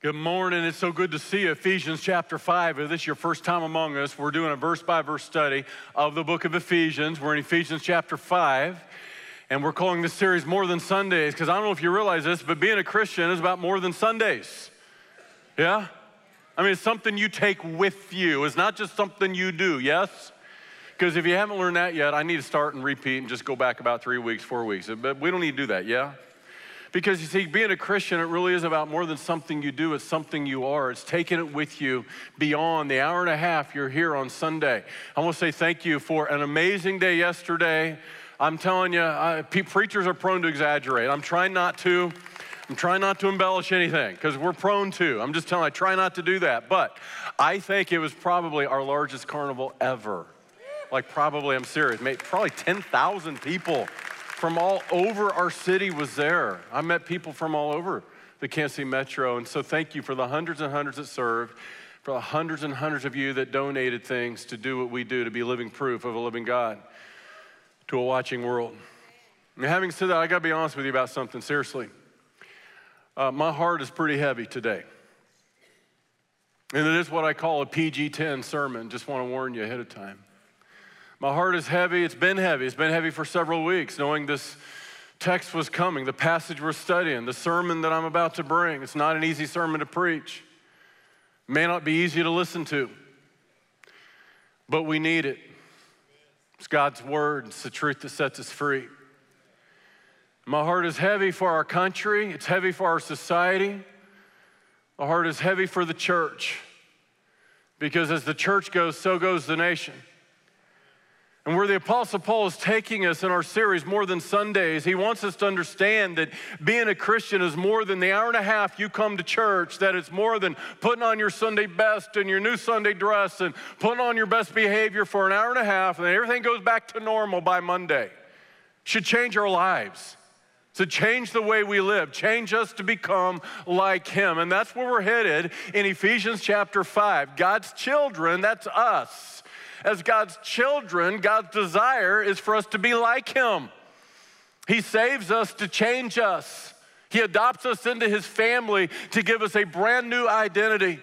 Good morning. It's so good to see you. Ephesians chapter 5. If this is your first time among us, we're doing a verse by verse study of the book of Ephesians. We're in Ephesians chapter 5, and we're calling this series More Than Sundays because I don't know if you realize this, but being a Christian is about more than Sundays. Yeah? I mean, it's something you take with you, it's not just something you do, yes? Because if you haven't learned that yet, I need to start and repeat and just go back about three weeks, four weeks. But we don't need to do that, yeah? Because you see, being a Christian, it really is about more than something you do, it's something you are. It's taking it with you beyond the hour and a half you're here on Sunday. I want to say thank you for an amazing day yesterday. I'm telling you, I, preachers are prone to exaggerate. I'm trying not to. I'm trying not to embellish anything because we're prone to. I'm just telling I try not to do that. But I think it was probably our largest carnival ever. Like, probably, I'm serious, maybe, probably 10,000 people from all over our city was there. I met people from all over the Kansas City Metro. And so thank you for the hundreds and hundreds that served, for the hundreds and hundreds of you that donated things to do what we do, to be living proof of a living God to a watching world. And having said that, I gotta be honest with you about something, seriously. Uh, my heart is pretty heavy today. And it is what I call a PG 10 sermon. Just wanna warn you ahead of time. My heart is heavy. It's been heavy. It's been heavy for several weeks, knowing this text was coming, the passage we're studying, the sermon that I'm about to bring. It's not an easy sermon to preach. May not be easy to listen to, but we need it. It's God's word, it's the truth that sets us free. My heart is heavy for our country, it's heavy for our society. My heart is heavy for the church because as the church goes, so goes the nation. And where the Apostle Paul is taking us in our series, More Than Sundays, he wants us to understand that being a Christian is more than the hour and a half you come to church, that it's more than putting on your Sunday best and your new Sunday dress and putting on your best behavior for an hour and a half, and then everything goes back to normal by Monday. Should change our lives. To change the way we live, change us to become like Him. And that's where we're headed in Ephesians chapter 5. God's children, that's us as God's children, God's desire is for us to be like Him. He saves us to change us. He adopts us into His family to give us a brand new identity.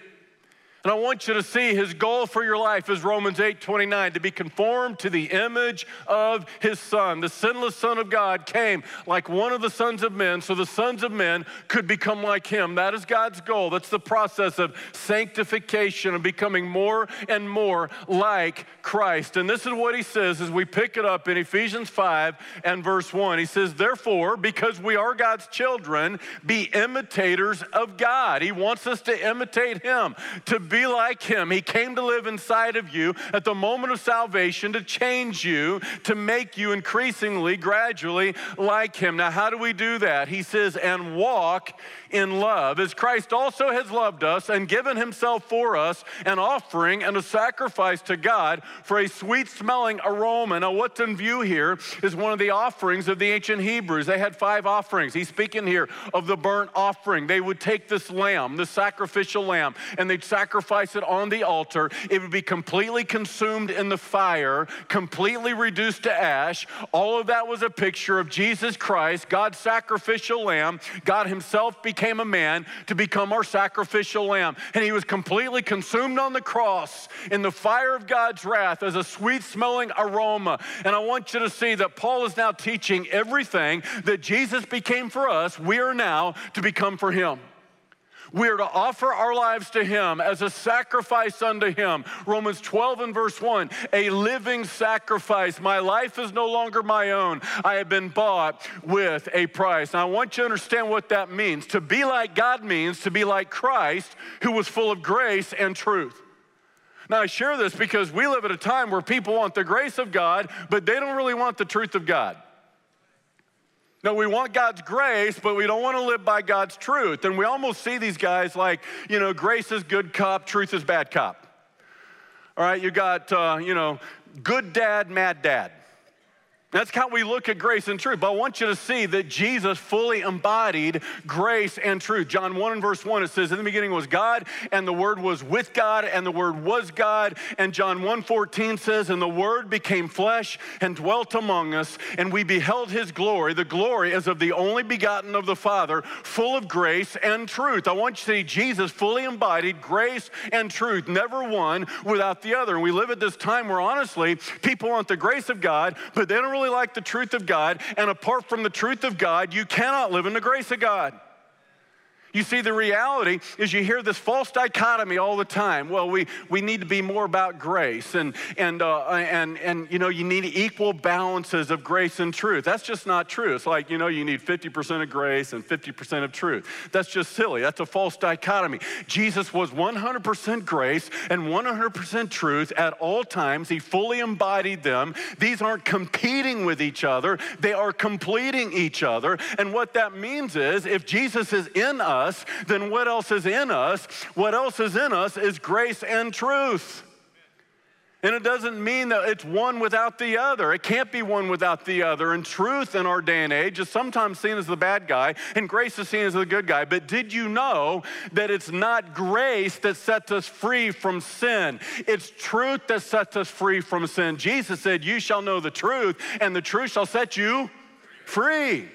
And I want you to see his goal for your life is Romans 8 29, to be conformed to the image of his son. The sinless son of God came like one of the sons of men, so the sons of men could become like him. That is God's goal. That's the process of sanctification and becoming more and more like Christ. And this is what he says as we pick it up in Ephesians 5 and verse 1. He says, Therefore, because we are God's children, be imitators of God. He wants us to imitate him, to be be like him. He came to live inside of you at the moment of salvation to change you, to make you increasingly, gradually like him. Now, how do we do that? He says, and walk in love, as Christ also has loved us and given himself for us, an offering and a sacrifice to God for a sweet smelling aroma. Now, what's in view here is one of the offerings of the ancient Hebrews. They had five offerings. He's speaking here of the burnt offering. They would take this lamb, the sacrificial lamb, and they'd sacrifice it on the altar. It would be completely consumed in the fire, completely reduced to ash. All of that was a picture of Jesus Christ, God's sacrificial lamb. God Himself became became a man to become our sacrificial lamb. And he was completely consumed on the cross in the fire of God's wrath as a sweet smelling aroma. And I want you to see that Paul is now teaching everything that Jesus became for us, we are now to become for him. We are to offer our lives to Him as a sacrifice unto Him. Romans 12 and verse 1 a living sacrifice. My life is no longer my own. I have been bought with a price. Now, I want you to understand what that means. To be like God means to be like Christ, who was full of grace and truth. Now, I share this because we live at a time where people want the grace of God, but they don't really want the truth of God. No, we want God's grace, but we don't want to live by God's truth. And we almost see these guys like, you know, grace is good cop, truth is bad cop. All right, you got, uh, you know, good dad, mad dad. That's how we look at grace and truth. But I want you to see that Jesus fully embodied grace and truth. John 1 and verse 1, it says, In the beginning was God, and the Word was with God, and the Word was God. And John 1 14 says, And the Word became flesh and dwelt among us, and we beheld his glory. The glory as of the only begotten of the Father, full of grace and truth. I want you to see Jesus fully embodied grace and truth, never one without the other. And we live at this time where honestly, people want the grace of God, but they don't really like the truth of God. And apart from the truth of God, you cannot live in the grace of God. You see, the reality is you hear this false dichotomy all the time. Well, we, we need to be more about grace, and, and, uh, and, and, you know, you need equal balances of grace and truth. That's just not true. It's like, you know, you need 50% of grace and 50% of truth. That's just silly. That's a false dichotomy. Jesus was 100% grace and 100% truth at all times. He fully embodied them. These aren't competing with each other, they are completing each other. And what that means is if Jesus is in us, us, then what else is in us? What else is in us is grace and truth. And it doesn't mean that it's one without the other. It can't be one without the other. And truth in our day and age is sometimes seen as the bad guy, and grace is seen as the good guy. But did you know that it's not grace that sets us free from sin? It's truth that sets us free from sin. Jesus said, You shall know the truth, and the truth shall set you free.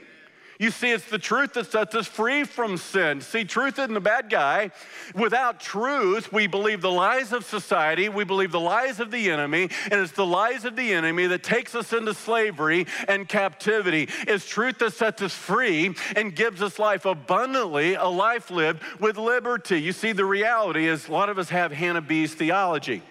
You see, it's the truth that sets us free from sin. See, truth isn't a bad guy. Without truth, we believe the lies of society, we believe the lies of the enemy, and it's the lies of the enemy that takes us into slavery and captivity. It's truth that sets us free and gives us life abundantly, a life lived with liberty. You see, the reality is a lot of us have Hannah B's theology.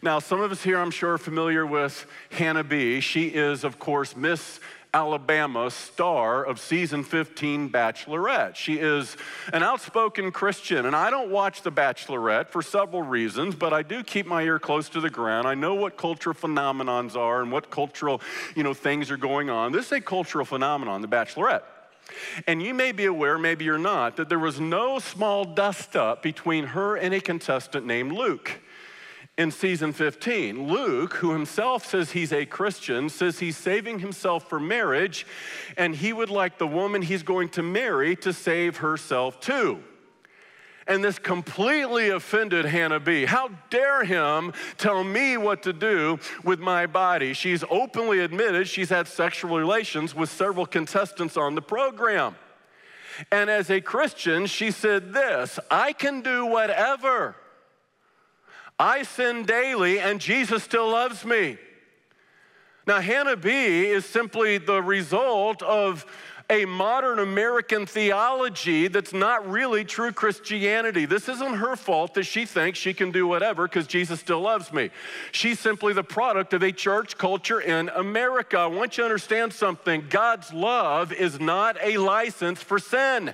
Now, some of us here, I'm sure, are familiar with Hannah B. She is, of course, Miss Alabama star of season 15 Bachelorette. She is an outspoken Christian, and I don't watch The Bachelorette for several reasons, but I do keep my ear close to the ground. I know what cultural phenomenons are and what cultural, you know, things are going on. This is a cultural phenomenon, The Bachelorette. And you may be aware, maybe you're not, that there was no small dust up between her and a contestant named Luke in season 15. Luke, who himself says he's a Christian, says he's saving himself for marriage, and he would like the woman he's going to marry to save herself too. And this completely offended Hannah B. How dare him tell me what to do with my body? She's openly admitted she's had sexual relations with several contestants on the program. And as a Christian, she said this I can do whatever I sin daily and Jesus still loves me. Now, Hannah B is simply the result of a modern American theology that's not really true Christianity. This isn't her fault that she thinks she can do whatever because Jesus still loves me. She's simply the product of a church culture in America. I want you to understand something God's love is not a license for sin.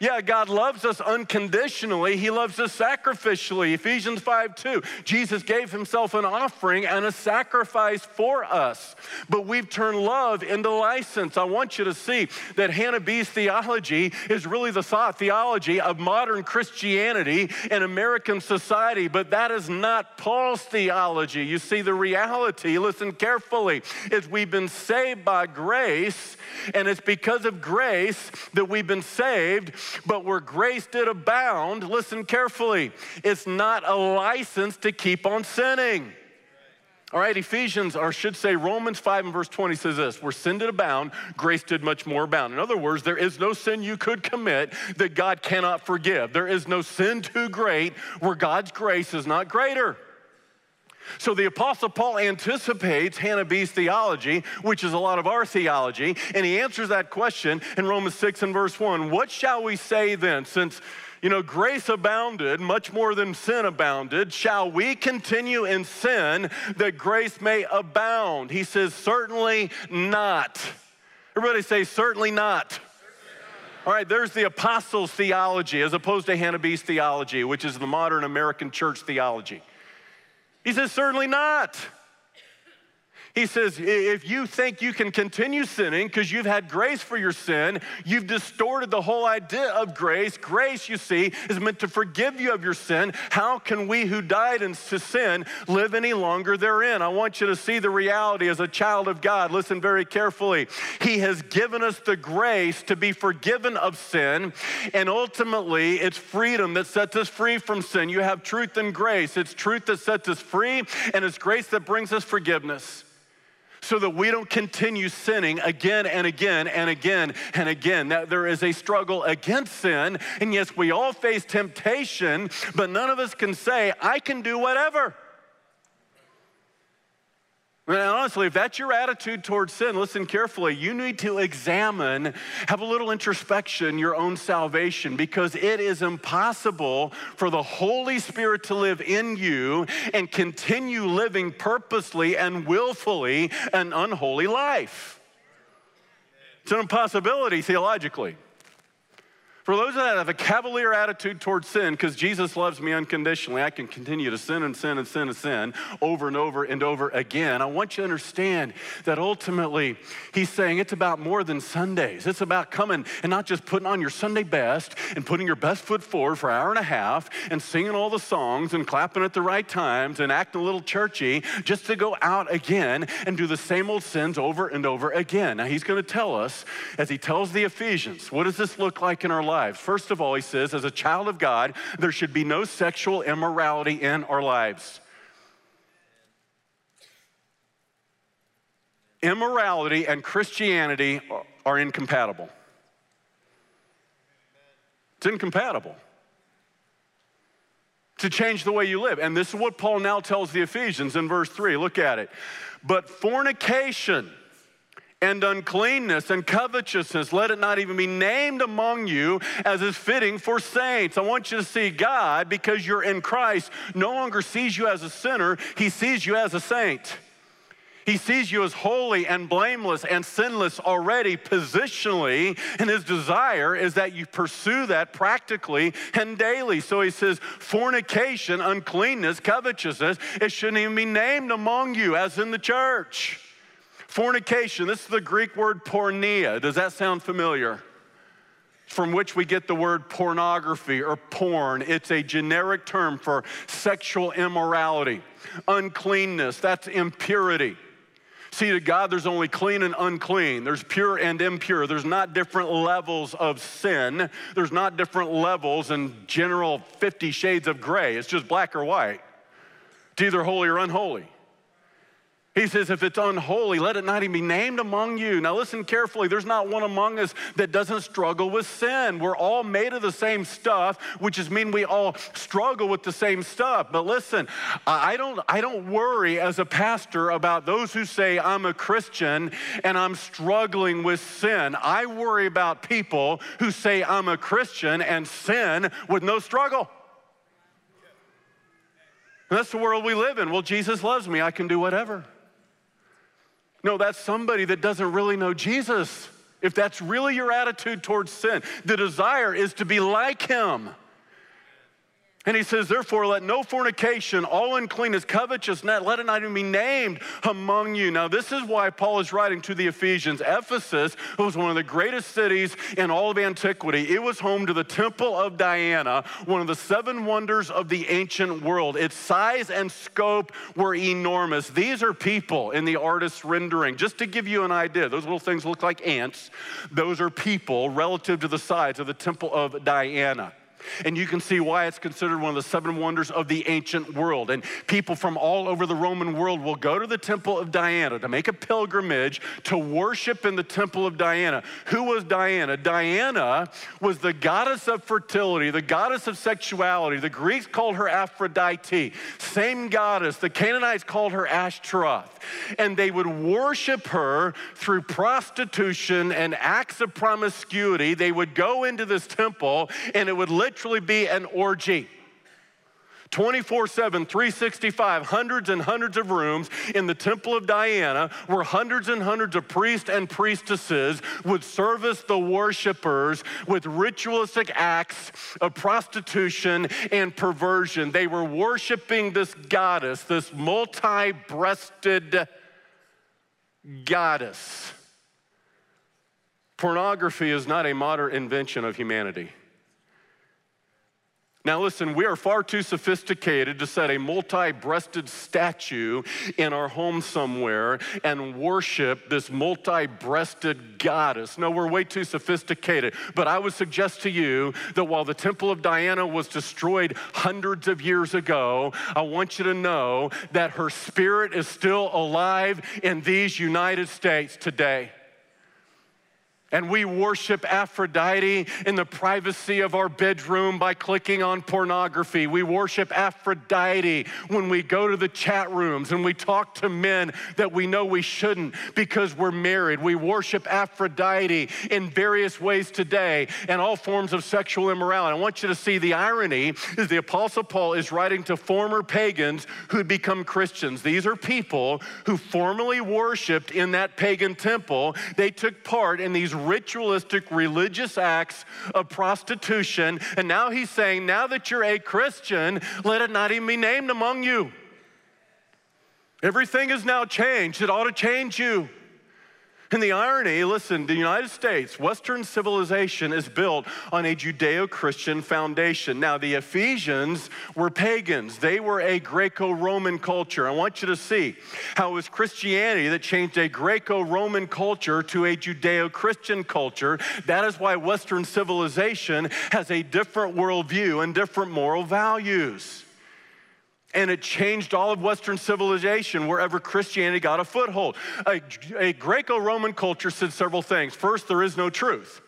Yeah, God loves us unconditionally. He loves us sacrificially. Ephesians 5 2. Jesus gave himself an offering and a sacrifice for us. But we've turned love into license. I want you to see that Hannah B's theology is really the thought theology of modern Christianity and American society, but that is not Paul's theology. You see, the reality, listen carefully, is we've been saved by grace, and it's because of grace that we've been saved but where grace did abound, listen carefully, it's not a license to keep on sinning. All right, Ephesians, or should say Romans 5 and verse 20 says this where sin did abound, grace did much more abound. In other words, there is no sin you could commit that God cannot forgive. There is no sin too great where God's grace is not greater. So the Apostle Paul anticipates Hannah B's theology, which is a lot of our theology, and he answers that question in Romans 6 and verse 1. What shall we say then? Since you know, grace abounded much more than sin abounded. Shall we continue in sin that grace may abound? He says, certainly not. Everybody say, certainly not. All right, there's the apostles' theology as opposed to Hannah B's theology, which is the modern American church theology. He says, Certainly not. He says, if you think you can continue sinning because you've had grace for your sin, you've distorted the whole idea of grace. Grace, you see, is meant to forgive you of your sin. How can we who died in sin live any longer therein? I want you to see the reality as a child of God. Listen very carefully. He has given us the grace to be forgiven of sin, and ultimately, it's freedom that sets us free from sin. You have truth and grace. It's truth that sets us free, and it's grace that brings us forgiveness so that we don't continue sinning again and again and again and again. That there is a struggle against sin, and yes, we all face temptation, but none of us can say, I can do whatever. And honestly, if that's your attitude towards sin, listen carefully. You need to examine, have a little introspection, your own salvation, because it is impossible for the Holy Spirit to live in you and continue living purposely and willfully an unholy life. It's an impossibility theologically. For those that have a cavalier attitude towards sin, because Jesus loves me unconditionally, I can continue to sin and sin and sin and sin over and over and over again. I want you to understand that ultimately he's saying it's about more than Sundays. It's about coming and not just putting on your Sunday best and putting your best foot forward for an hour and a half and singing all the songs and clapping at the right times and acting a little churchy just to go out again and do the same old sins over and over again. Now he's going to tell us, as he tells the Ephesians, what does this look like in our lives? Lives. First of all, he says, as a child of God, there should be no sexual immorality in our lives. Immorality and Christianity are incompatible. It's incompatible to change the way you live. And this is what Paul now tells the Ephesians in verse 3. Look at it. But fornication and uncleanness and covetousness, let it not even be named among you as is fitting for saints. I want you to see God, because you're in Christ, no longer sees you as a sinner, He sees you as a saint. He sees you as holy and blameless and sinless already positionally, and his desire is that you pursue that practically and daily. So he says, fornication, uncleanness, covetousness, it shouldn't even be named among you as in the church. Fornication, this is the Greek word porneia. Does that sound familiar? From which we get the word pornography or porn. It's a generic term for sexual immorality. Uncleanness, that's impurity. See, to God, there's only clean and unclean. There's pure and impure. There's not different levels of sin. There's not different levels and general 50 shades of gray. It's just black or white. It's either holy or unholy. He says, if it's unholy, let it not even be named among you. Now, listen carefully. There's not one among us that doesn't struggle with sin. We're all made of the same stuff, which is mean we all struggle with the same stuff. But listen, I don't, I don't worry as a pastor about those who say I'm a Christian and I'm struggling with sin. I worry about people who say I'm a Christian and sin with no struggle. that's the world we live in. Well, Jesus loves me. I can do whatever. No, that's somebody that doesn't really know Jesus. If that's really your attitude towards sin, the desire is to be like him. And he says, therefore, let no fornication, all uncleanness, covetousness, let it not even be named among you. Now, this is why Paul is writing to the Ephesians. Ephesus was one of the greatest cities in all of antiquity. It was home to the temple of Diana, one of the seven wonders of the ancient world. Its size and scope were enormous. These are people in the artist's rendering. Just to give you an idea, those little things look like ants. Those are people relative to the size of the temple of Diana. And you can see why it's considered one of the seven wonders of the ancient world. And people from all over the Roman world will go to the temple of Diana to make a pilgrimage to worship in the temple of Diana. Who was Diana? Diana was the goddess of fertility, the goddess of sexuality. The Greeks called her Aphrodite, same goddess. The Canaanites called her Ashtaroth. And they would worship her through prostitution and acts of promiscuity. They would go into this temple and it would literally be an orgy. 24 7, 365, hundreds and hundreds of rooms in the Temple of Diana where hundreds and hundreds of priests and priestesses would service the worshipers with ritualistic acts of prostitution and perversion. They were worshiping this goddess, this multi breasted goddess. Pornography is not a modern invention of humanity. Now, listen, we are far too sophisticated to set a multi breasted statue in our home somewhere and worship this multi breasted goddess. No, we're way too sophisticated. But I would suggest to you that while the Temple of Diana was destroyed hundreds of years ago, I want you to know that her spirit is still alive in these United States today. And we worship Aphrodite in the privacy of our bedroom by clicking on pornography. We worship Aphrodite when we go to the chat rooms and we talk to men that we know we shouldn't because we're married. We worship Aphrodite in various ways today and all forms of sexual immorality. I want you to see the irony is the Apostle Paul is writing to former pagans who'd become Christians. These are people who formerly worshiped in that pagan temple. They took part in these ritualistic religious acts of prostitution. And now he's saying, now that you're a Christian, let it not even be named among you. Everything is now changed. It ought to change you. And the irony, listen, the United States, Western civilization is built on a Judeo Christian foundation. Now, the Ephesians were pagans, they were a Greco Roman culture. I want you to see how it was Christianity that changed a Greco Roman culture to a Judeo Christian culture. That is why Western civilization has a different worldview and different moral values. And it changed all of Western civilization wherever Christianity got a foothold. A, a Greco Roman culture said several things. First, there is no truth.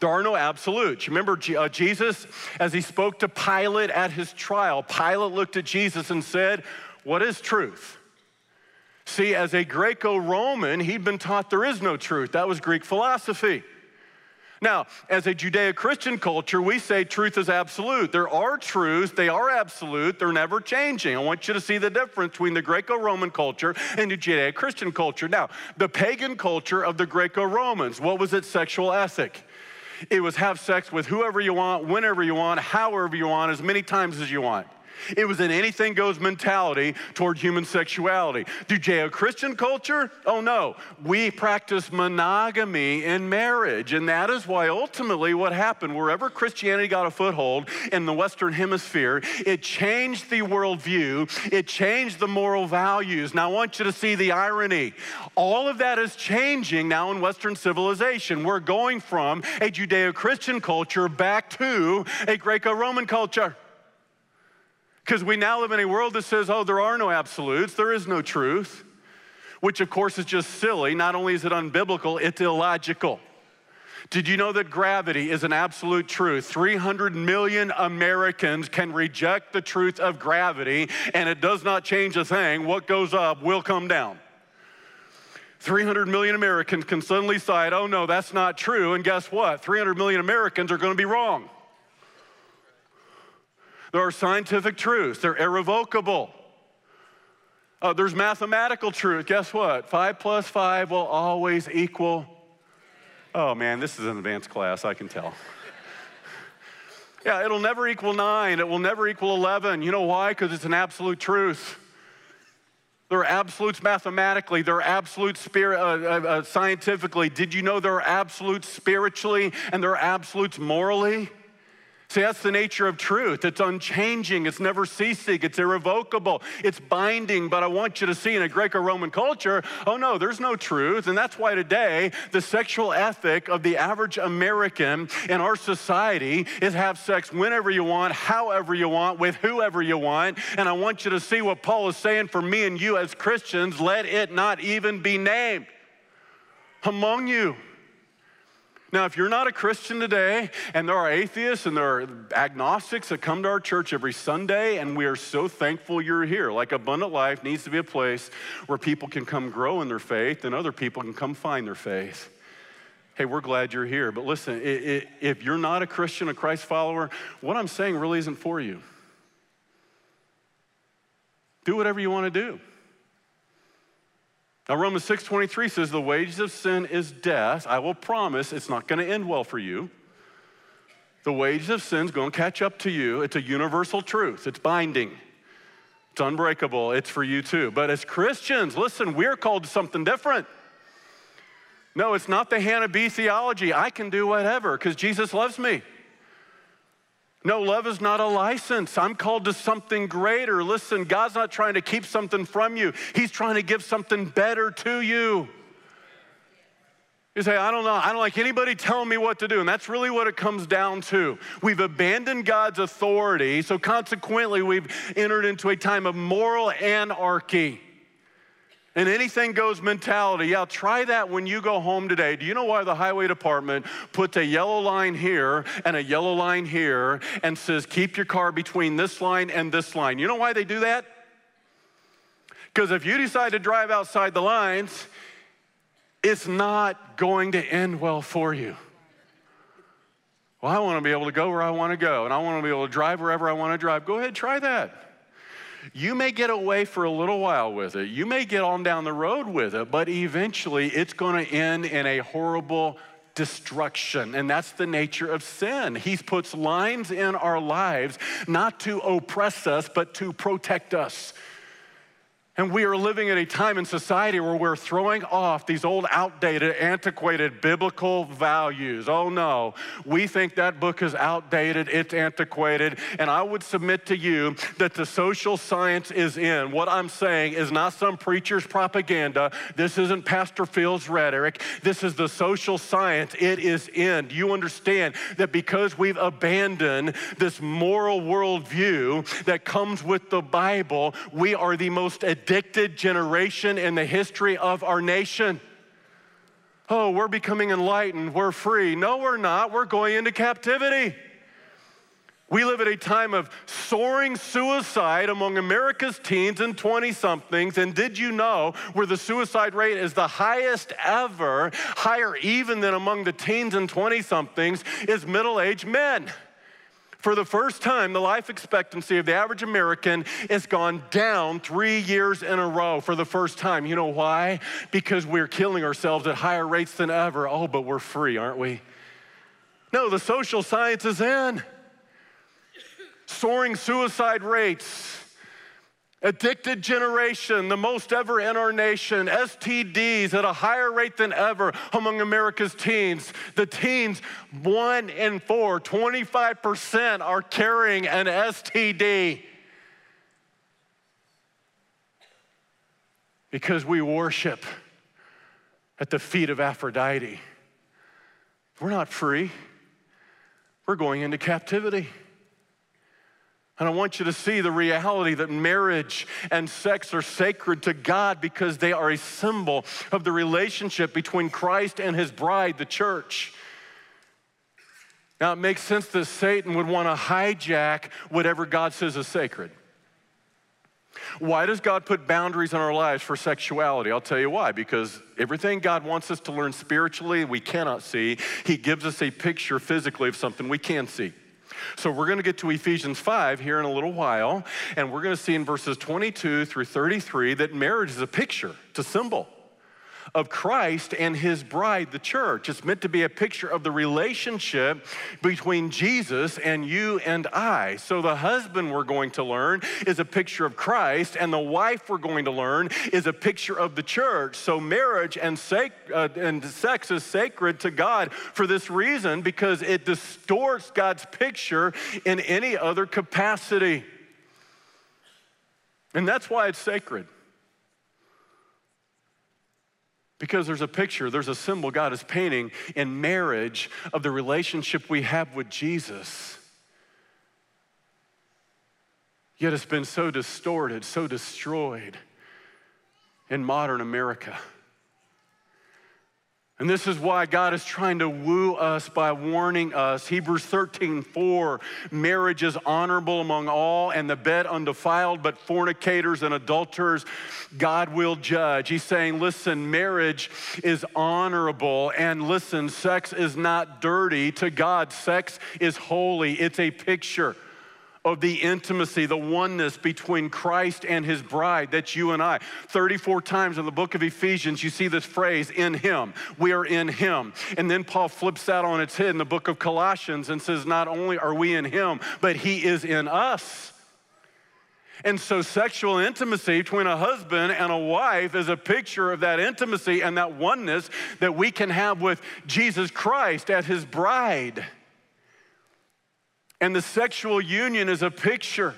There are no absolutes. Remember uh, Jesus, as he spoke to Pilate at his trial, Pilate looked at Jesus and said, What is truth? See, as a Greco Roman, he'd been taught there is no truth. That was Greek philosophy. Now, as a Judeo Christian culture, we say truth is absolute. There are truths, they are absolute, they're never changing. I want you to see the difference between the Greco Roman culture and the Judeo Christian culture. Now, the pagan culture of the Greco Romans, what was its sexual ethic? It was have sex with whoever you want, whenever you want, however you want, as many times as you want. It was an anything goes mentality toward human sexuality. Judeo Christian culture? Oh no. We practice monogamy in marriage. And that is why ultimately what happened, wherever Christianity got a foothold in the Western Hemisphere, it changed the worldview, it changed the moral values. Now I want you to see the irony. All of that is changing now in Western civilization. We're going from a Judeo Christian culture back to a Greco Roman culture. Because we now live in a world that says, oh, there are no absolutes, there is no truth, which of course is just silly. Not only is it unbiblical, it's illogical. Did you know that gravity is an absolute truth? 300 million Americans can reject the truth of gravity, and it does not change a thing. What goes up will come down. 300 million Americans can suddenly decide, oh no, that's not true. And guess what? 300 million Americans are going to be wrong. There are scientific truths, they're irrevocable. Uh, there's mathematical truth. Guess what? Five plus five will always equal. Oh man, this is an advanced class, I can tell. yeah, it'll never equal nine. It will never equal 11. You know why? Because it's an absolute truth. There are absolutes mathematically, there are absolutes spirit, uh, uh, uh, scientifically. Did you know there are absolutes spiritually and there are absolutes morally? See, that's the nature of truth. It's unchanging, it's never ceasing, it's irrevocable, it's binding. But I want you to see in a Greco Roman culture, oh no, there's no truth. And that's why today, the sexual ethic of the average American in our society is have sex whenever you want, however you want, with whoever you want. And I want you to see what Paul is saying for me and you as Christians let it not even be named among you. Now, if you're not a Christian today, and there are atheists and there are agnostics that come to our church every Sunday, and we are so thankful you're here. Like Abundant Life needs to be a place where people can come grow in their faith and other people can come find their faith. Hey, we're glad you're here. But listen, if you're not a Christian, a Christ follower, what I'm saying really isn't for you. Do whatever you want to do. Now Romans 6:23 says the wages of sin is death. I will promise it's not going to end well for you. The wages of sin is going to catch up to you. It's a universal truth. It's binding. It's unbreakable. It's for you too. But as Christians, listen, we're called to something different. No, it's not the Hannah B theology. I can do whatever because Jesus loves me. No, love is not a license. I'm called to something greater. Listen, God's not trying to keep something from you, He's trying to give something better to you. You say, I don't know, I don't like anybody telling me what to do. And that's really what it comes down to. We've abandoned God's authority, so consequently, we've entered into a time of moral anarchy. An anything goes mentality. Yeah, try that when you go home today. Do you know why the highway department puts a yellow line here and a yellow line here and says, keep your car between this line and this line? You know why they do that? Because if you decide to drive outside the lines, it's not going to end well for you. Well, I want to be able to go where I want to go, and I want to be able to drive wherever I want to drive. Go ahead, try that. You may get away for a little while with it. You may get on down the road with it, but eventually it's going to end in a horrible destruction. And that's the nature of sin. He puts lines in our lives not to oppress us, but to protect us. And we are living at a time in society where we're throwing off these old, outdated, antiquated biblical values. Oh no, we think that book is outdated, it's antiquated. And I would submit to you that the social science is in. What I'm saying is not some preacher's propaganda. This isn't Pastor Phil's rhetoric. This is the social science. It is in. Do you understand that because we've abandoned this moral worldview that comes with the Bible, we are the most addicted addicted generation in the history of our nation. Oh, we're becoming enlightened, we're free. No, we're not. We're going into captivity. We live at a time of soaring suicide among America's teens and 20 somethings. And did you know where the suicide rate is the highest ever, higher even than among the teens and 20 somethings, is middle aged men? For the first time, the life expectancy of the average American has gone down three years in a row for the first time. You know why? Because we're killing ourselves at higher rates than ever. Oh, but we're free, aren't we? No, the social science is in. Soaring suicide rates Addicted generation, the most ever in our nation. STDs at a higher rate than ever among America's teens. The teens, one in four, 25% are carrying an STD. Because we worship at the feet of Aphrodite. We're not free, we're going into captivity. And I want you to see the reality that marriage and sex are sacred to God because they are a symbol of the relationship between Christ and his bride, the church. Now, it makes sense that Satan would want to hijack whatever God says is sacred. Why does God put boundaries in our lives for sexuality? I'll tell you why. Because everything God wants us to learn spiritually, we cannot see. He gives us a picture physically of something we can see. So we're going to get to Ephesians 5 here in a little while, and we're going to see in verses 22 through 33 that marriage is a picture, it's a symbol of Christ and his bride, the church. It's meant to be a picture of the relationship between Jesus and you and I. So the husband we're going to learn is a picture of Christ, and the wife we're going to learn is a picture of the church. So marriage and, sac- uh, and sex is sacred to God for this reason because it distorts God's picture in any other capacity. And that's why it's sacred. Because there's a picture, there's a symbol God is painting in marriage of the relationship we have with Jesus. Yet it's been so distorted, so destroyed in modern America. And this is why God is trying to woo us by warning us. Hebrews 13, 4, marriage is honorable among all, and the bed undefiled, but fornicators and adulterers God will judge. He's saying, listen, marriage is honorable, and listen, sex is not dirty to God. Sex is holy, it's a picture of the intimacy, the oneness between Christ and his bride. That's you and I. 34 times in the book of Ephesians, you see this phrase, in him. We are in him. And then Paul flips that on its head in the book of Colossians and says, not only are we in him, but he is in us. And so, sexual intimacy between a husband and a wife is a picture of that intimacy and that oneness that we can have with Jesus Christ as his bride. And the sexual union is a picture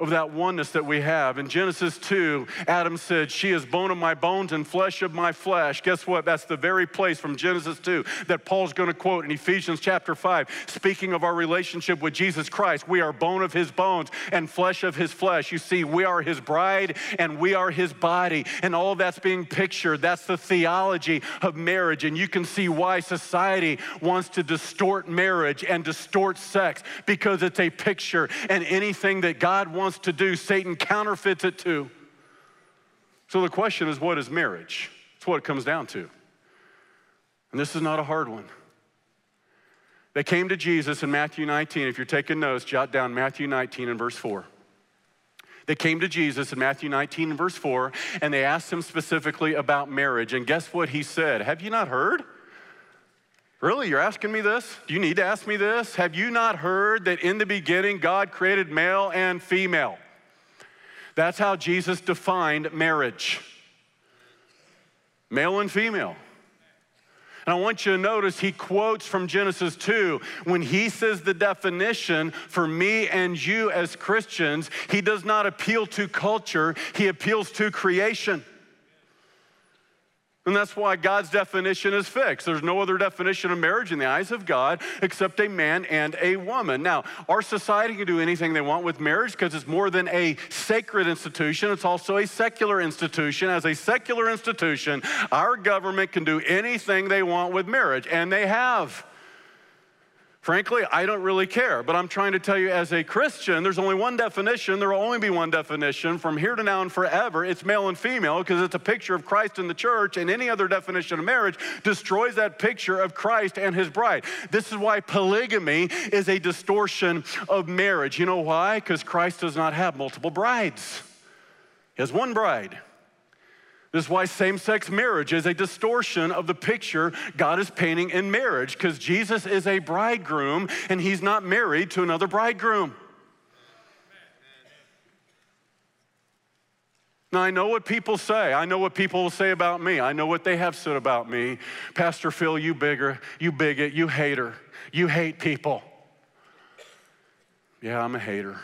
of that oneness that we have. In Genesis 2, Adam said, She is bone of my bones and flesh of my flesh. Guess what? That's the very place from Genesis 2 that Paul's going to quote in Ephesians chapter 5, speaking of our relationship with Jesus Christ. We are bone of his bones and flesh of his flesh. You see, we are his bride and we are his body. And all that's being pictured. That's the theology of marriage. And you can see why society wants to distort marriage and distort sex because it's a picture. And anything that God wants wants to do, Satan counterfeits it too. So the question is what is marriage? It's what it comes down to. And this is not a hard one. They came to Jesus in Matthew 19. If you're taking notes, jot down Matthew 19 and verse 4. They came to Jesus in Matthew 19 and verse 4, and they asked him specifically about marriage. And guess what he said? Have you not heard? Really? You're asking me this? Do you need to ask me this? Have you not heard that in the beginning God created male and female? That's how Jesus defined marriage male and female. And I want you to notice he quotes from Genesis 2. When he says the definition for me and you as Christians, he does not appeal to culture, he appeals to creation. And that's why God's definition is fixed. There's no other definition of marriage in the eyes of God except a man and a woman. Now, our society can do anything they want with marriage because it's more than a sacred institution, it's also a secular institution. As a secular institution, our government can do anything they want with marriage, and they have. Frankly, I don't really care, but I'm trying to tell you as a Christian, there's only one definition. There will only be one definition from here to now and forever. It's male and female because it's a picture of Christ and the church, and any other definition of marriage destroys that picture of Christ and his bride. This is why polygamy is a distortion of marriage. You know why? Because Christ does not have multiple brides, he has one bride. This is why same sex marriage is a distortion of the picture God is painting in marriage, because Jesus is a bridegroom and he's not married to another bridegroom. Now, I know what people say. I know what people will say about me. I know what they have said about me. Pastor Phil, you bigger, you bigot, you hater, you hate people. Yeah, I'm a hater.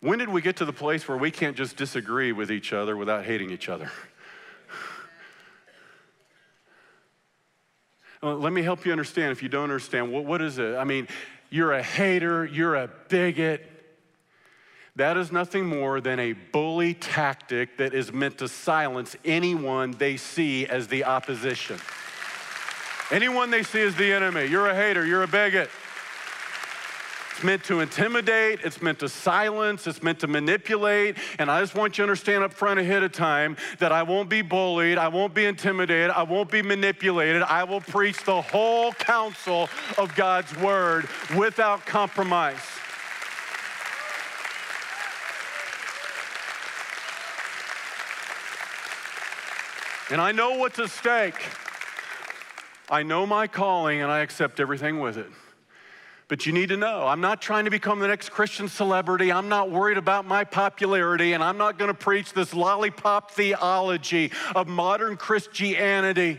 When did we get to the place where we can't just disagree with each other without hating each other? Let me help you understand if you don't understand. What, what is it? I mean, you're a hater, you're a bigot. That is nothing more than a bully tactic that is meant to silence anyone they see as the opposition. Anyone they see as the enemy. You're a hater, you're a bigot. It's meant to intimidate, it's meant to silence, it's meant to manipulate. And I just want you to understand up front ahead of time that I won't be bullied, I won't be intimidated, I won't be manipulated. I will preach the whole counsel of God's word without compromise. And I know what's at stake. I know my calling and I accept everything with it. But you need to know, I'm not trying to become the next Christian celebrity. I'm not worried about my popularity, and I'm not going to preach this lollipop theology of modern Christianity.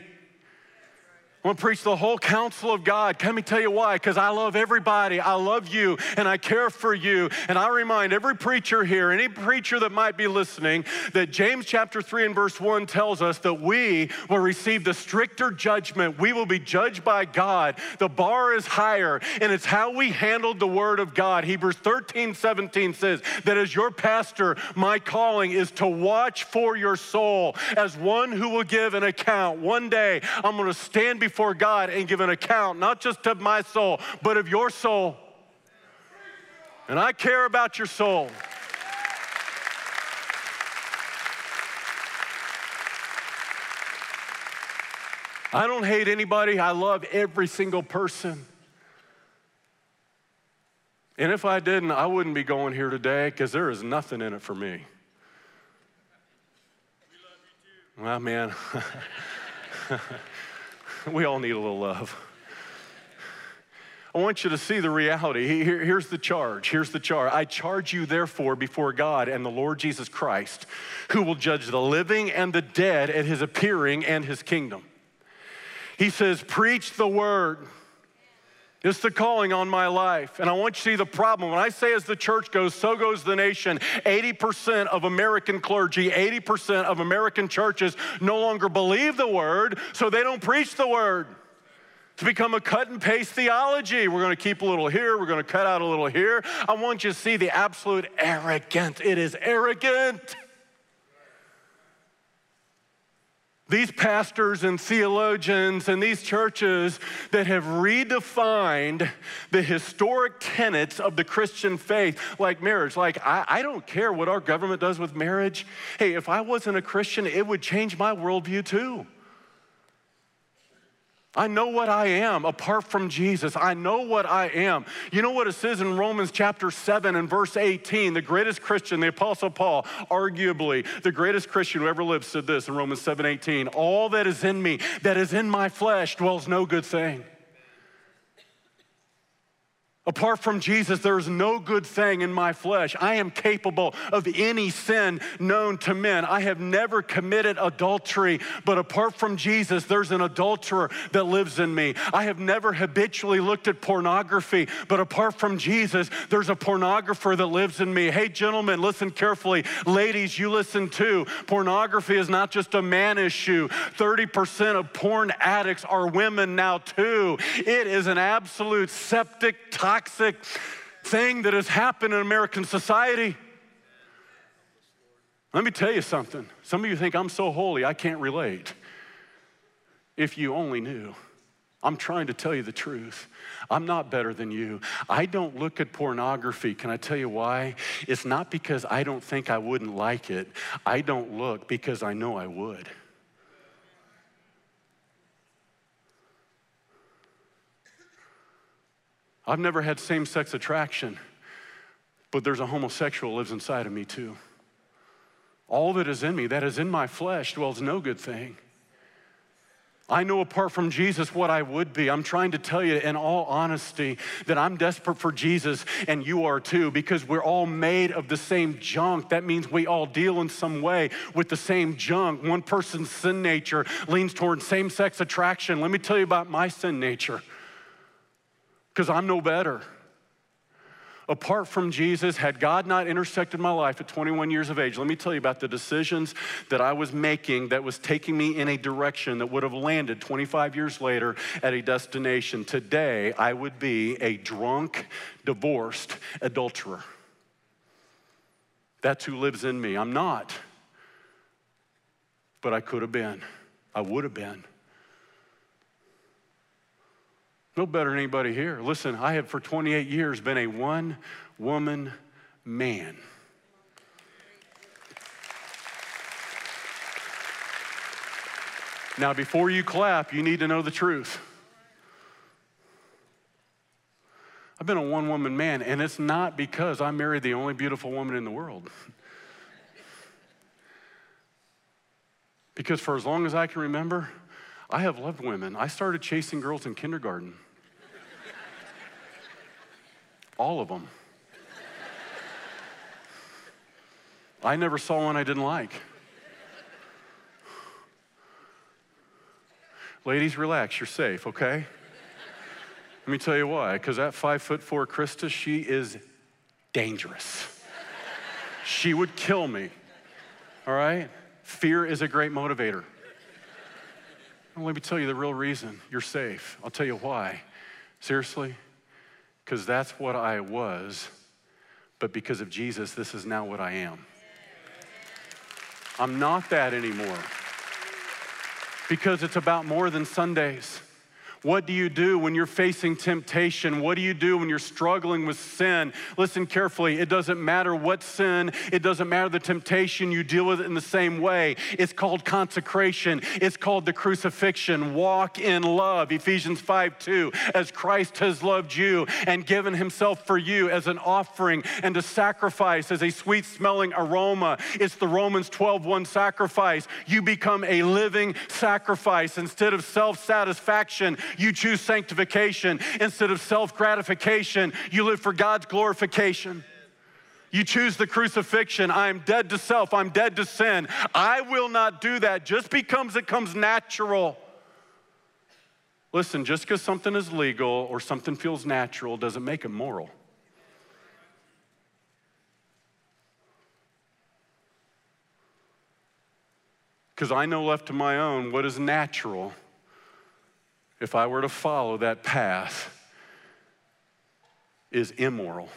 I want to preach the whole counsel of God. Let me tell you why. Because I love everybody. I love you and I care for you. And I remind every preacher here, any preacher that might be listening, that James chapter 3 and verse 1 tells us that we will receive the stricter judgment. We will be judged by God. The bar is higher, and it's how we handled the word of God. Hebrews 13, 17 says that as your pastor, my calling is to watch for your soul as one who will give an account. One day I'm going to stand before before God and give an account, not just of my soul, but of your soul. And I care about your soul. I don't hate anybody, I love every single person. And if I didn't, I wouldn't be going here today because there is nothing in it for me. Well, man. we all need a little love. I want you to see the reality. Here, here's the charge. Here's the charge. I charge you, therefore, before God and the Lord Jesus Christ, who will judge the living and the dead at his appearing and his kingdom. He says, Preach the word. It's the calling on my life. And I want you to see the problem. When I say as the church goes, so goes the nation, 80% of American clergy, 80% of American churches no longer believe the word, so they don't preach the word. It's become a cut and paste theology. We're going to keep a little here, we're going to cut out a little here. I want you to see the absolute arrogance. It is arrogant. These pastors and theologians and these churches that have redefined the historic tenets of the Christian faith, like marriage. Like, I, I, don't care what our government does with marriage. Hey, if I wasn't a Christian, it would change my worldview too. I know what I am apart from Jesus. I know what I am. You know what it says in Romans chapter 7 and verse 18? The greatest Christian, the Apostle Paul, arguably the greatest Christian who ever lived, said this in Romans 7 18. All that is in me, that is in my flesh, dwells no good thing. Apart from Jesus, there is no good thing in my flesh. I am capable of any sin known to men. I have never committed adultery, but apart from Jesus, there's an adulterer that lives in me. I have never habitually looked at pornography, but apart from Jesus, there's a pornographer that lives in me. Hey, gentlemen, listen carefully. Ladies, you listen too. Pornography is not just a man issue. 30% of porn addicts are women now, too. It is an absolute septic toxic thing that has happened in American society. Let me tell you something. Some of you think I'm so holy, I can't relate. If you only knew. I'm trying to tell you the truth. I'm not better than you. I don't look at pornography. Can I tell you why? It's not because I don't think I wouldn't like it. I don't look because I know I would. I've never had same sex attraction, but there's a homosexual lives inside of me too. All that is in me, that is in my flesh, dwells no good thing. I know apart from Jesus what I would be. I'm trying to tell you in all honesty that I'm desperate for Jesus and you are too because we're all made of the same junk. That means we all deal in some way with the same junk. One person's sin nature leans toward same sex attraction. Let me tell you about my sin nature because I'm no better. Apart from Jesus, had God not intersected my life at 21 years of age, let me tell you about the decisions that I was making that was taking me in a direction that would have landed 25 years later at a destination. Today, I would be a drunk, divorced adulterer. That's who lives in me. I'm not, but I could have been. I would have been. No better than anybody here. Listen, I have for 28 years been a one woman man. Now, before you clap, you need to know the truth. I've been a one woman man, and it's not because I married the only beautiful woman in the world. because for as long as I can remember, I have loved women. I started chasing girls in kindergarten. All of them. I never saw one I didn't like. Ladies, relax, you're safe, okay? Let me tell you why. Because that five foot four Krista, she is dangerous. she would kill me, all right? Fear is a great motivator. Well, let me tell you the real reason you're safe. I'll tell you why. Seriously? Because that's what I was, but because of Jesus, this is now what I am. I'm not that anymore. Because it's about more than Sundays. What do you do when you're facing temptation? What do you do when you're struggling with sin? Listen carefully. It doesn't matter what sin, it doesn't matter the temptation, you deal with it in the same way. It's called consecration, it's called the crucifixion. Walk in love. Ephesians 5 2. As Christ has loved you and given himself for you as an offering and a sacrifice, as a sweet smelling aroma. It's the Romans 12 1 sacrifice. You become a living sacrifice. Instead of self satisfaction, You choose sanctification instead of self gratification. You live for God's glorification. You choose the crucifixion. I am dead to self. I'm dead to sin. I will not do that just because it comes natural. Listen, just because something is legal or something feels natural doesn't make it moral. Because I know left to my own what is natural if I were to follow that path is immoral.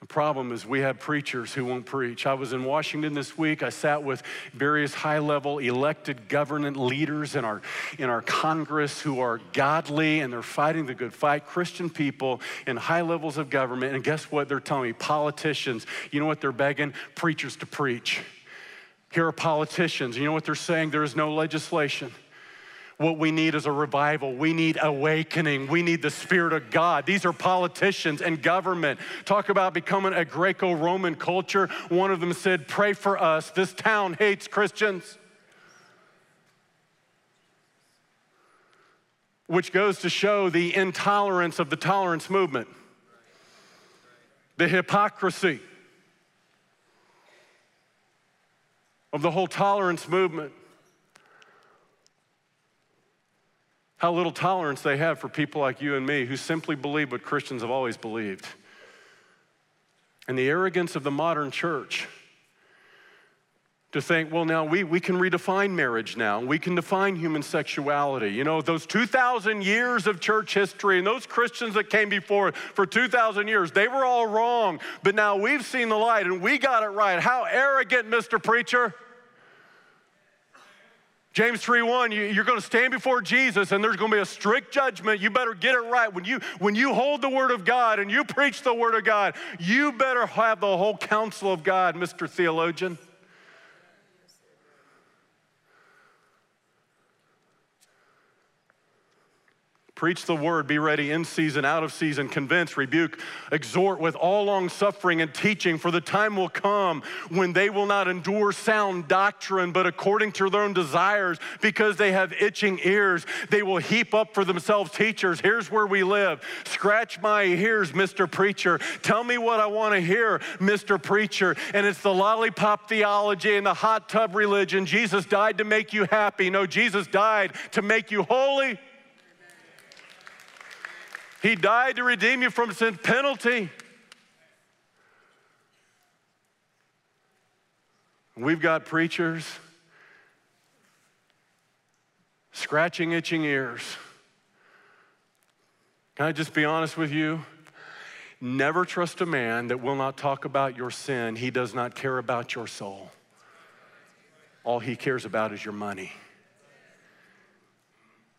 The problem is we have preachers who won't preach. I was in Washington this week. I sat with various high-level elected government leaders in our, in our Congress who are godly and they're fighting the good fight, Christian people in high levels of government. And guess what they're telling me? Politicians, you know what they're begging? Preachers to preach. Here are politicians. You know what they're saying? There is no legislation. What we need is a revival. We need awakening. We need the Spirit of God. These are politicians and government. Talk about becoming a Greco Roman culture. One of them said, Pray for us. This town hates Christians. Which goes to show the intolerance of the tolerance movement, the hypocrisy of the whole tolerance movement. how little tolerance they have for people like you and me who simply believe what Christians have always believed. And the arrogance of the modern church to think, well, now we, we can redefine marriage now. We can define human sexuality. You know, those 2,000 years of church history and those Christians that came before for 2,000 years, they were all wrong. But now we've seen the light and we got it right. How arrogant, Mr. Preacher. James 3:1, you, you're going to stand before Jesus and there's going to be a strict judgment. You better get it right. When you, when you hold the word of God and you preach the word of God, you better have the whole counsel of God, Mr. Theologian. Preach the word, be ready in season, out of season, convince, rebuke, exhort with all long suffering and teaching, for the time will come when they will not endure sound doctrine, but according to their own desires, because they have itching ears, they will heap up for themselves teachers. Here's where we live. Scratch my ears, Mr. Preacher. Tell me what I want to hear, Mr. Preacher. And it's the lollipop theology and the hot tub religion. Jesus died to make you happy. No, Jesus died to make you holy. He died to redeem you from sin penalty. We've got preachers scratching itching ears. Can I just be honest with you? Never trust a man that will not talk about your sin. He does not care about your soul. All he cares about is your money.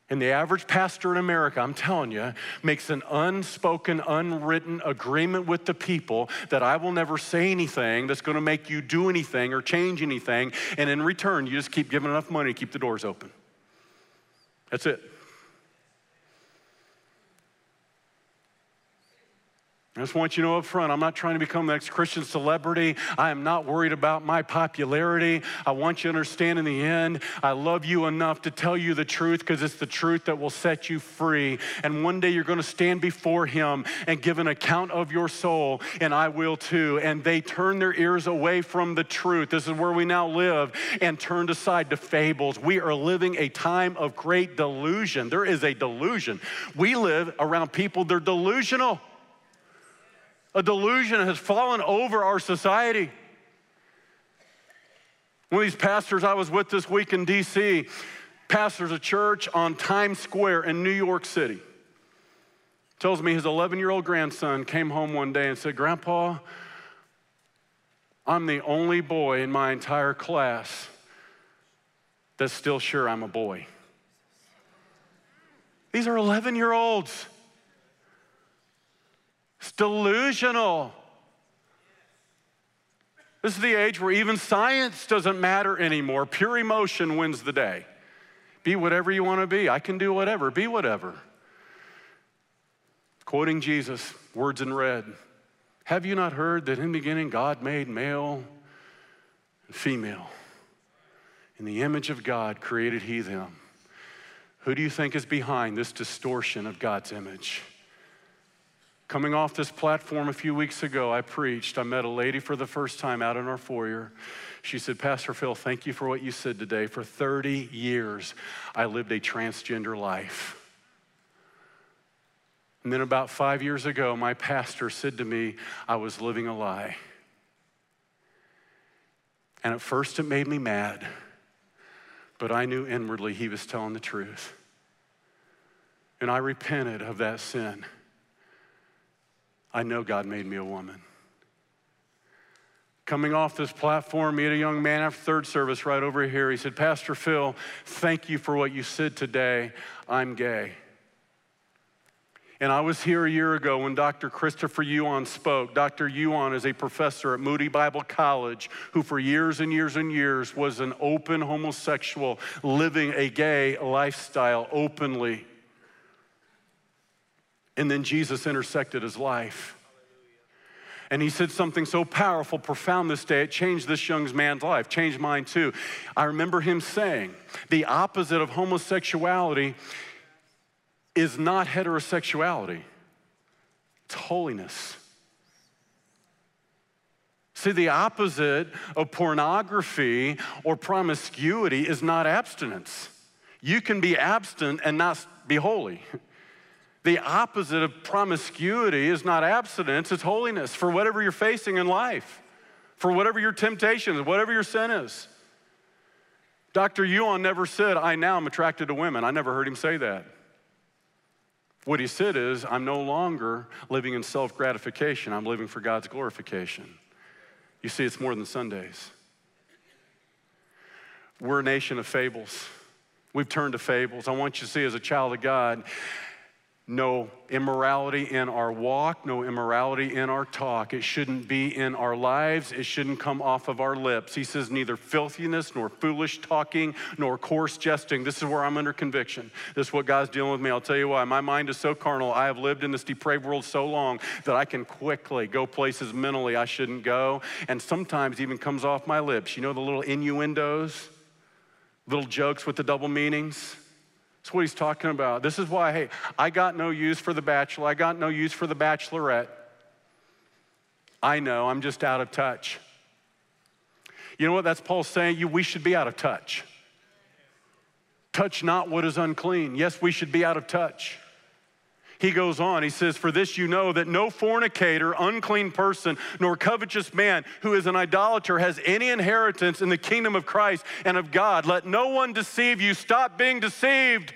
And the average pastor in America, I'm telling you, makes an unspoken, unwritten agreement with the people that I will never say anything that's going to make you do anything or change anything. And in return, you just keep giving enough money to keep the doors open. That's it. I just want you to know up front, I'm not trying to become the next Christian celebrity. I am not worried about my popularity. I want you to understand in the end, I love you enough to tell you the truth because it's the truth that will set you free. And one day you're going to stand before Him and give an account of your soul, and I will too. And they turn their ears away from the truth. This is where we now live, and turned aside to fables. We are living a time of great delusion. There is a delusion. We live around people, they're delusional. A delusion has fallen over our society. One of these pastors I was with this week in DC pastors a church on Times Square in New York City. Tells me his 11 year old grandson came home one day and said, Grandpa, I'm the only boy in my entire class that's still sure I'm a boy. These are 11 year olds. It's delusional. This is the age where even science doesn't matter anymore. Pure emotion wins the day. Be whatever you want to be. I can do whatever. Be whatever. Quoting Jesus, words in red. Have you not heard that in the beginning God made male and female? In the image of God created he them. Who do you think is behind this distortion of God's image? Coming off this platform a few weeks ago, I preached. I met a lady for the first time out in our foyer. She said, Pastor Phil, thank you for what you said today. For 30 years, I lived a transgender life. And then about five years ago, my pastor said to me, I was living a lie. And at first, it made me mad, but I knew inwardly he was telling the truth. And I repented of that sin. I know God made me a woman. Coming off this platform, meet a young man after third service right over here. He said, Pastor Phil, thank you for what you said today. I'm gay. And I was here a year ago when Dr. Christopher Yuan spoke. Dr. Yuan is a professor at Moody Bible College who, for years and years and years, was an open homosexual living a gay lifestyle openly. And then Jesus intersected his life. And he said something so powerful, profound this day, it changed this young man's life, changed mine too. I remember him saying, the opposite of homosexuality is not heterosexuality, it's holiness. See, the opposite of pornography or promiscuity is not abstinence. You can be abstinent and not be holy. The opposite of promiscuity is not abstinence, it's holiness for whatever you're facing in life, for whatever your temptation is, whatever your sin is. Dr. Yuan never said, I now am attracted to women. I never heard him say that. What he said is, I'm no longer living in self gratification, I'm living for God's glorification. You see, it's more than Sundays. We're a nation of fables. We've turned to fables. I want you to see, as a child of God, no immorality in our walk, no immorality in our talk. It shouldn't be in our lives. It shouldn't come off of our lips. He says, neither filthiness, nor foolish talking, nor coarse jesting. This is where I'm under conviction. This is what God's dealing with me. I'll tell you why. My mind is so carnal. I have lived in this depraved world so long that I can quickly go places mentally I shouldn't go, and sometimes even comes off my lips. You know the little innuendos, little jokes with the double meanings? That's what he's talking about. This is why, hey, I got no use for the bachelor. I got no use for the bachelorette. I know, I'm just out of touch. You know what that's Paul saying? You, we should be out of touch. Touch not what is unclean. Yes, we should be out of touch. He goes on, he says, For this you know that no fornicator, unclean person, nor covetous man who is an idolater has any inheritance in the kingdom of Christ and of God. Let no one deceive you. Stop being deceived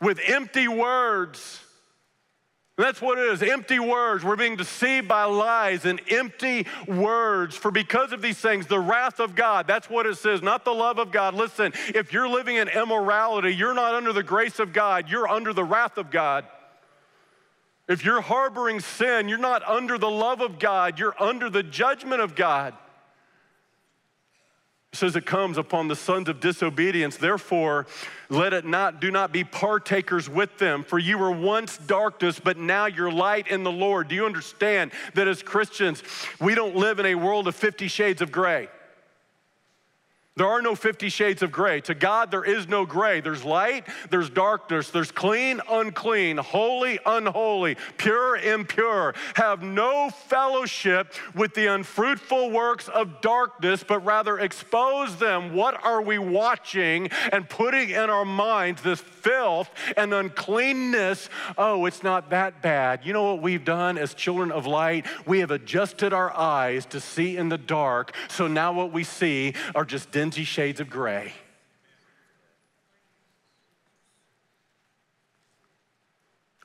with empty words. That's what it is empty words. We're being deceived by lies and empty words. For because of these things, the wrath of God, that's what it says, not the love of God. Listen, if you're living in immorality, you're not under the grace of God, you're under the wrath of God. If you're harboring sin, you're not under the love of God, you're under the judgment of God. It says it comes upon the sons of disobedience. Therefore, let it not, do not be partakers with them. For you were once darkness, but now you're light in the Lord. Do you understand that as Christians, we don't live in a world of 50 shades of gray? There are no 50 shades of gray. To God, there is no gray. There's light, there's darkness, there's clean, unclean, holy, unholy, pure, impure. Have no fellowship with the unfruitful works of darkness, but rather expose them. What are we watching and putting in our minds this filth and uncleanness? Oh, it's not that bad. You know what we've done as children of light? We have adjusted our eyes to see in the dark. So now what we see are just dingy shades of gray.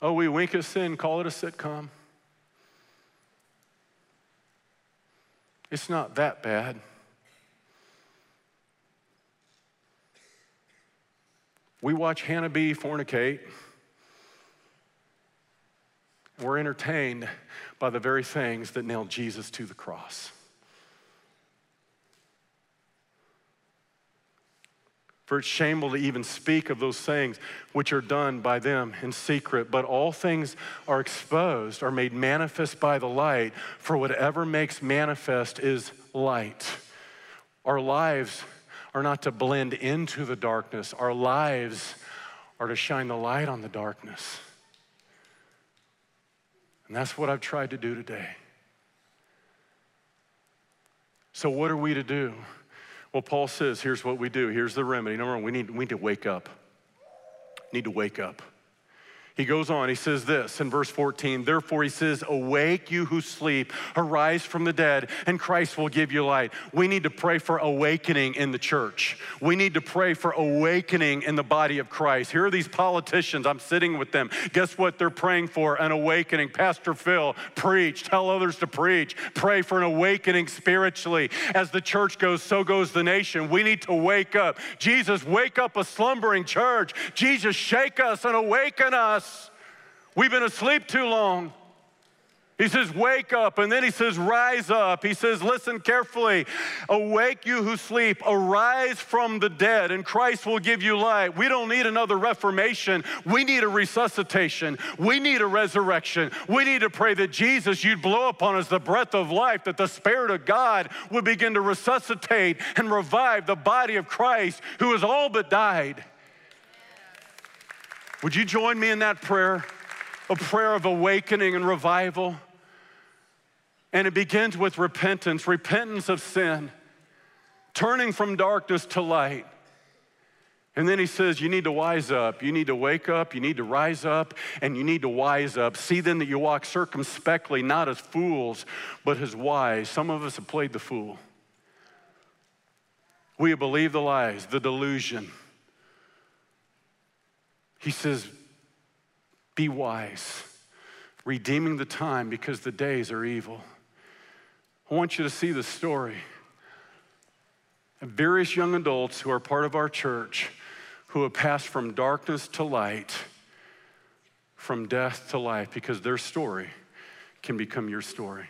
Oh, we wink at sin, call it a sitcom. It's not that bad. We watch Hannah B fornicate. We're entertained by the very things that nailed Jesus to the cross. For it's shameful to even speak of those things which are done by them in secret. But all things are exposed, are made manifest by the light. For whatever makes manifest is light. Our lives are not to blend into the darkness. Our lives are to shine the light on the darkness. And that's what I've tried to do today. So, what are we to do? Well, Paul says, here's what we do. Here's the remedy. Number one, we need, we need to wake up. Need to wake up. He goes on, he says this in verse 14. Therefore, he says, Awake, you who sleep, arise from the dead, and Christ will give you light. We need to pray for awakening in the church. We need to pray for awakening in the body of Christ. Here are these politicians, I'm sitting with them. Guess what they're praying for? An awakening. Pastor Phil, preach, tell others to preach. Pray for an awakening spiritually. As the church goes, so goes the nation. We need to wake up. Jesus, wake up a slumbering church. Jesus, shake us and awaken us. We've been asleep too long. He says, Wake up. And then he says, Rise up. He says, Listen carefully. Awake, you who sleep. Arise from the dead, and Christ will give you light. We don't need another reformation. We need a resuscitation. We need a resurrection. We need to pray that Jesus, you'd blow upon us the breath of life, that the Spirit of God would begin to resuscitate and revive the body of Christ who has all but died. Would you join me in that prayer? A prayer of awakening and revival. And it begins with repentance repentance of sin, turning from darkness to light. And then he says, You need to wise up. You need to wake up. You need to rise up. And you need to wise up. See then that you walk circumspectly, not as fools, but as wise. Some of us have played the fool. We have believed the lies, the delusion. He says, Be wise, redeeming the time because the days are evil. I want you to see the story of various young adults who are part of our church who have passed from darkness to light, from death to life, because their story can become your story.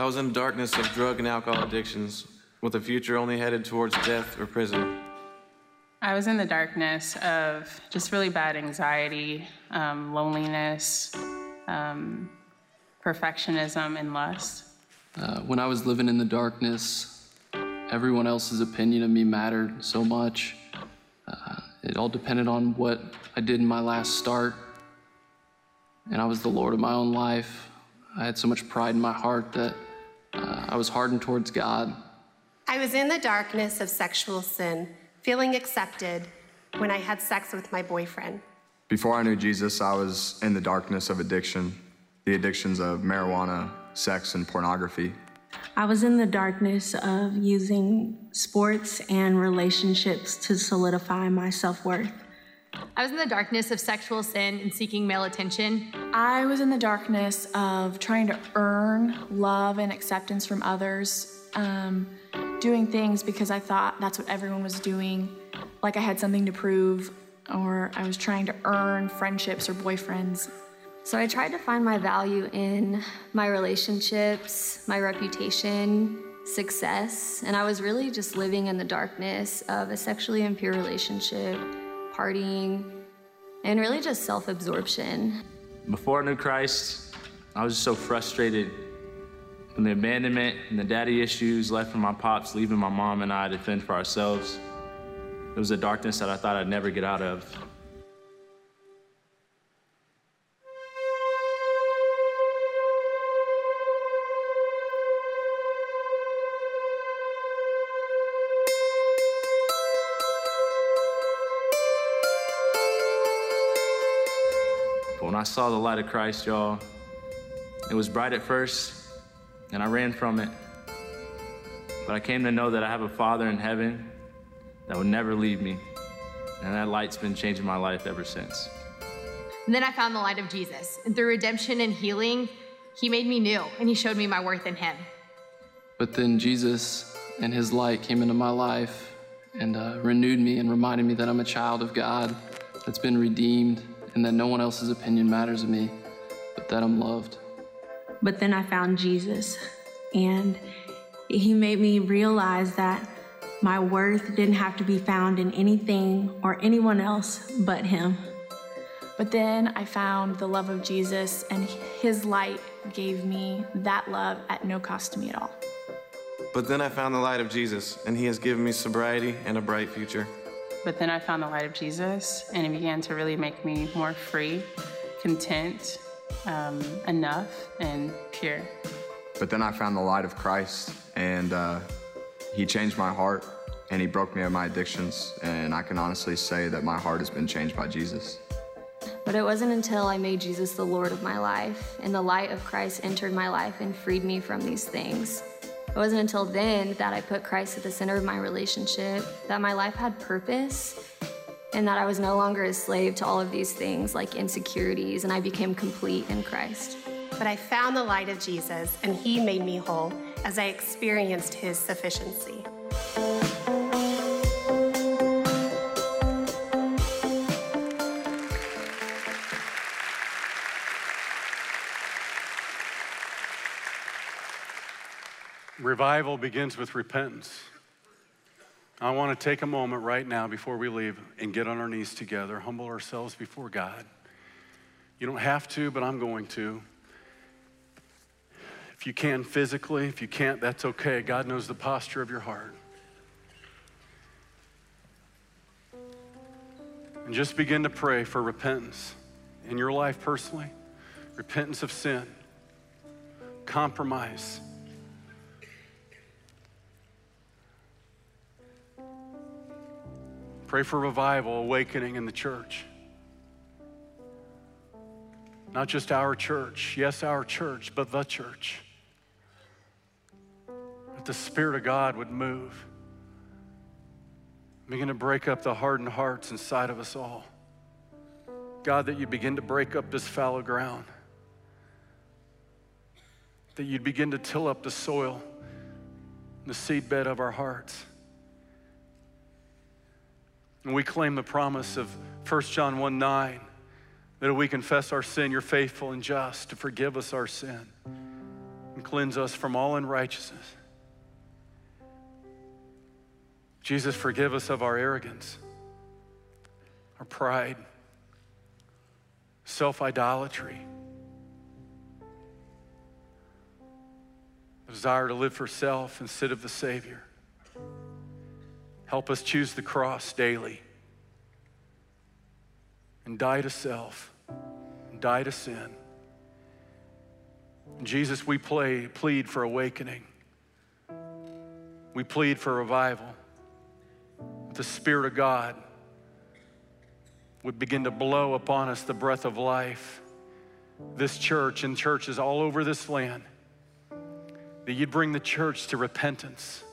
I was in the darkness of drug and alcohol addictions, with a future only headed towards death or prison. I was in the darkness of just really bad anxiety, um, loneliness, um, perfectionism, and lust. Uh, when I was living in the darkness, everyone else's opinion of me mattered so much. Uh, it all depended on what I did in my last start. And I was the Lord of my own life. I had so much pride in my heart that uh, I was hardened towards God. I was in the darkness of sexual sin, feeling accepted when I had sex with my boyfriend. Before I knew Jesus, I was in the darkness of addiction, the addictions of marijuana, sex, and pornography. I was in the darkness of using sports and relationships to solidify my self worth. I was in the darkness of sexual sin and seeking male attention. I was in the darkness of trying to earn love and acceptance from others, um, doing things because I thought that's what everyone was doing, like I had something to prove, or I was trying to earn friendships or boyfriends. So I tried to find my value in my relationships, my reputation, success, and I was really just living in the darkness of a sexually impure relationship partying, and really just self absorption. Before I knew Christ, I was just so frustrated from the abandonment and the daddy issues left from my pops, leaving my mom and I to fend for ourselves. It was a darkness that I thought I'd never get out of. I saw the light of Christ, y'all, it was bright at first, and I ran from it. But I came to know that I have a Father in heaven that would never leave me. And that light's been changing my life ever since. And then I found the light of Jesus. And through redemption and healing, He made me new, and He showed me my worth in Him. But then Jesus and His light came into my life and uh, renewed me and reminded me that I'm a child of God that's been redeemed and that no one else's opinion matters to me, but that I'm loved. But then I found Jesus, and he made me realize that My worth didn't have to be found in anything or anyone else but Him. But then I found the love of Jesus, and His light gave me that love at no cost to me at all. But then I found the light of Jesus, and He has given me sobriety and a bright future. But then I found the light of Jesus, and it began to really make me more free, content, um, enough, and pure. But then I found the light of Christ, and uh, He changed my heart, and He broke me of my addictions. And I can honestly say that my heart has been changed by Jesus. But it wasn't until I made Jesus the Lord of my life and the light of Christ entered my life and freed me from these things. It wasn't until then that I put Christ at the center of my relationship, that my life had purpose, and that I was no longer a slave to all of these things like insecurities, and I became complete in Christ. But I found the light of Jesus, and He made me whole as I experienced His sufficiency. Revival begins with repentance. I want to take a moment right now before we leave and get on our knees together, humble ourselves before God. You don't have to, but I'm going to. If you can physically, if you can't, that's okay. God knows the posture of your heart. And just begin to pray for repentance in your life personally, repentance of sin, compromise Pray for revival, awakening in the church. Not just our church, yes, our church, but the church. That the Spirit of God would move, begin to break up the hardened hearts inside of us all. God, that you begin to break up this fallow ground, that you'd begin to till up the soil, the seedbed of our hearts. And we claim the promise of 1 John 1 9 that if we confess our sin, you're faithful and just to forgive us our sin and cleanse us from all unrighteousness. Jesus, forgive us of our arrogance, our pride, self idolatry, the desire to live for self instead of the Savior. Help us choose the cross daily and die to self and die to sin. And Jesus, we play, plead for awakening. We plead for revival. The Spirit of God would begin to blow upon us the breath of life. This church and churches all over this land, that you'd bring the church to repentance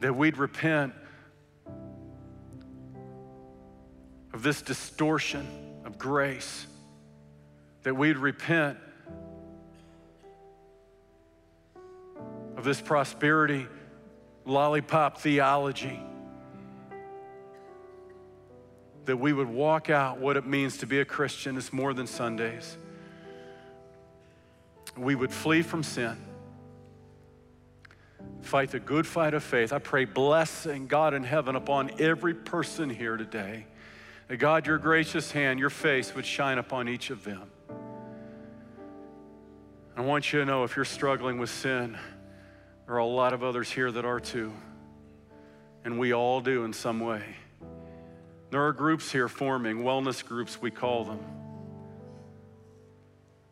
that we'd repent of this distortion of grace, that we'd repent of this prosperity lollipop theology, that we would walk out what it means to be a Christian is more than Sundays. We would flee from sin fight the good fight of faith. I pray blessing, God in heaven, upon every person here today. That God, your gracious hand, your face would shine upon each of them. I want you to know if you're struggling with sin, there are a lot of others here that are too. And we all do in some way. There are groups here forming, wellness groups, we call them.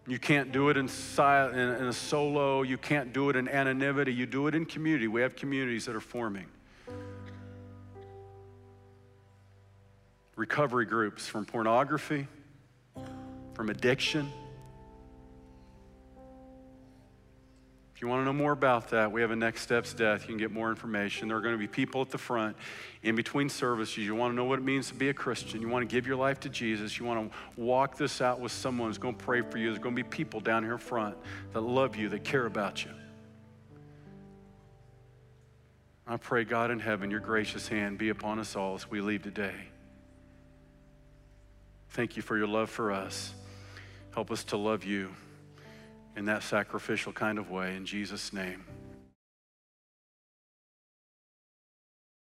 You can't do it in, in, in, a solo. You can't do it in anonymity. You do it in community. We have communities that are forming. Recovery groups from pornography, from addiction, If you want to know more about that, we have a Next Steps Desk. You can get more information. There are going to be people at the front in between services. You want to know what it means to be a Christian. You want to give your life to Jesus. You want to walk this out with someone who's going to pray for you. There's going to be people down here front that love you, that care about you. I pray, God in heaven, your gracious hand be upon us all as we leave today. Thank you for your love for us. Help us to love you in that sacrificial kind of way. In Jesus' name.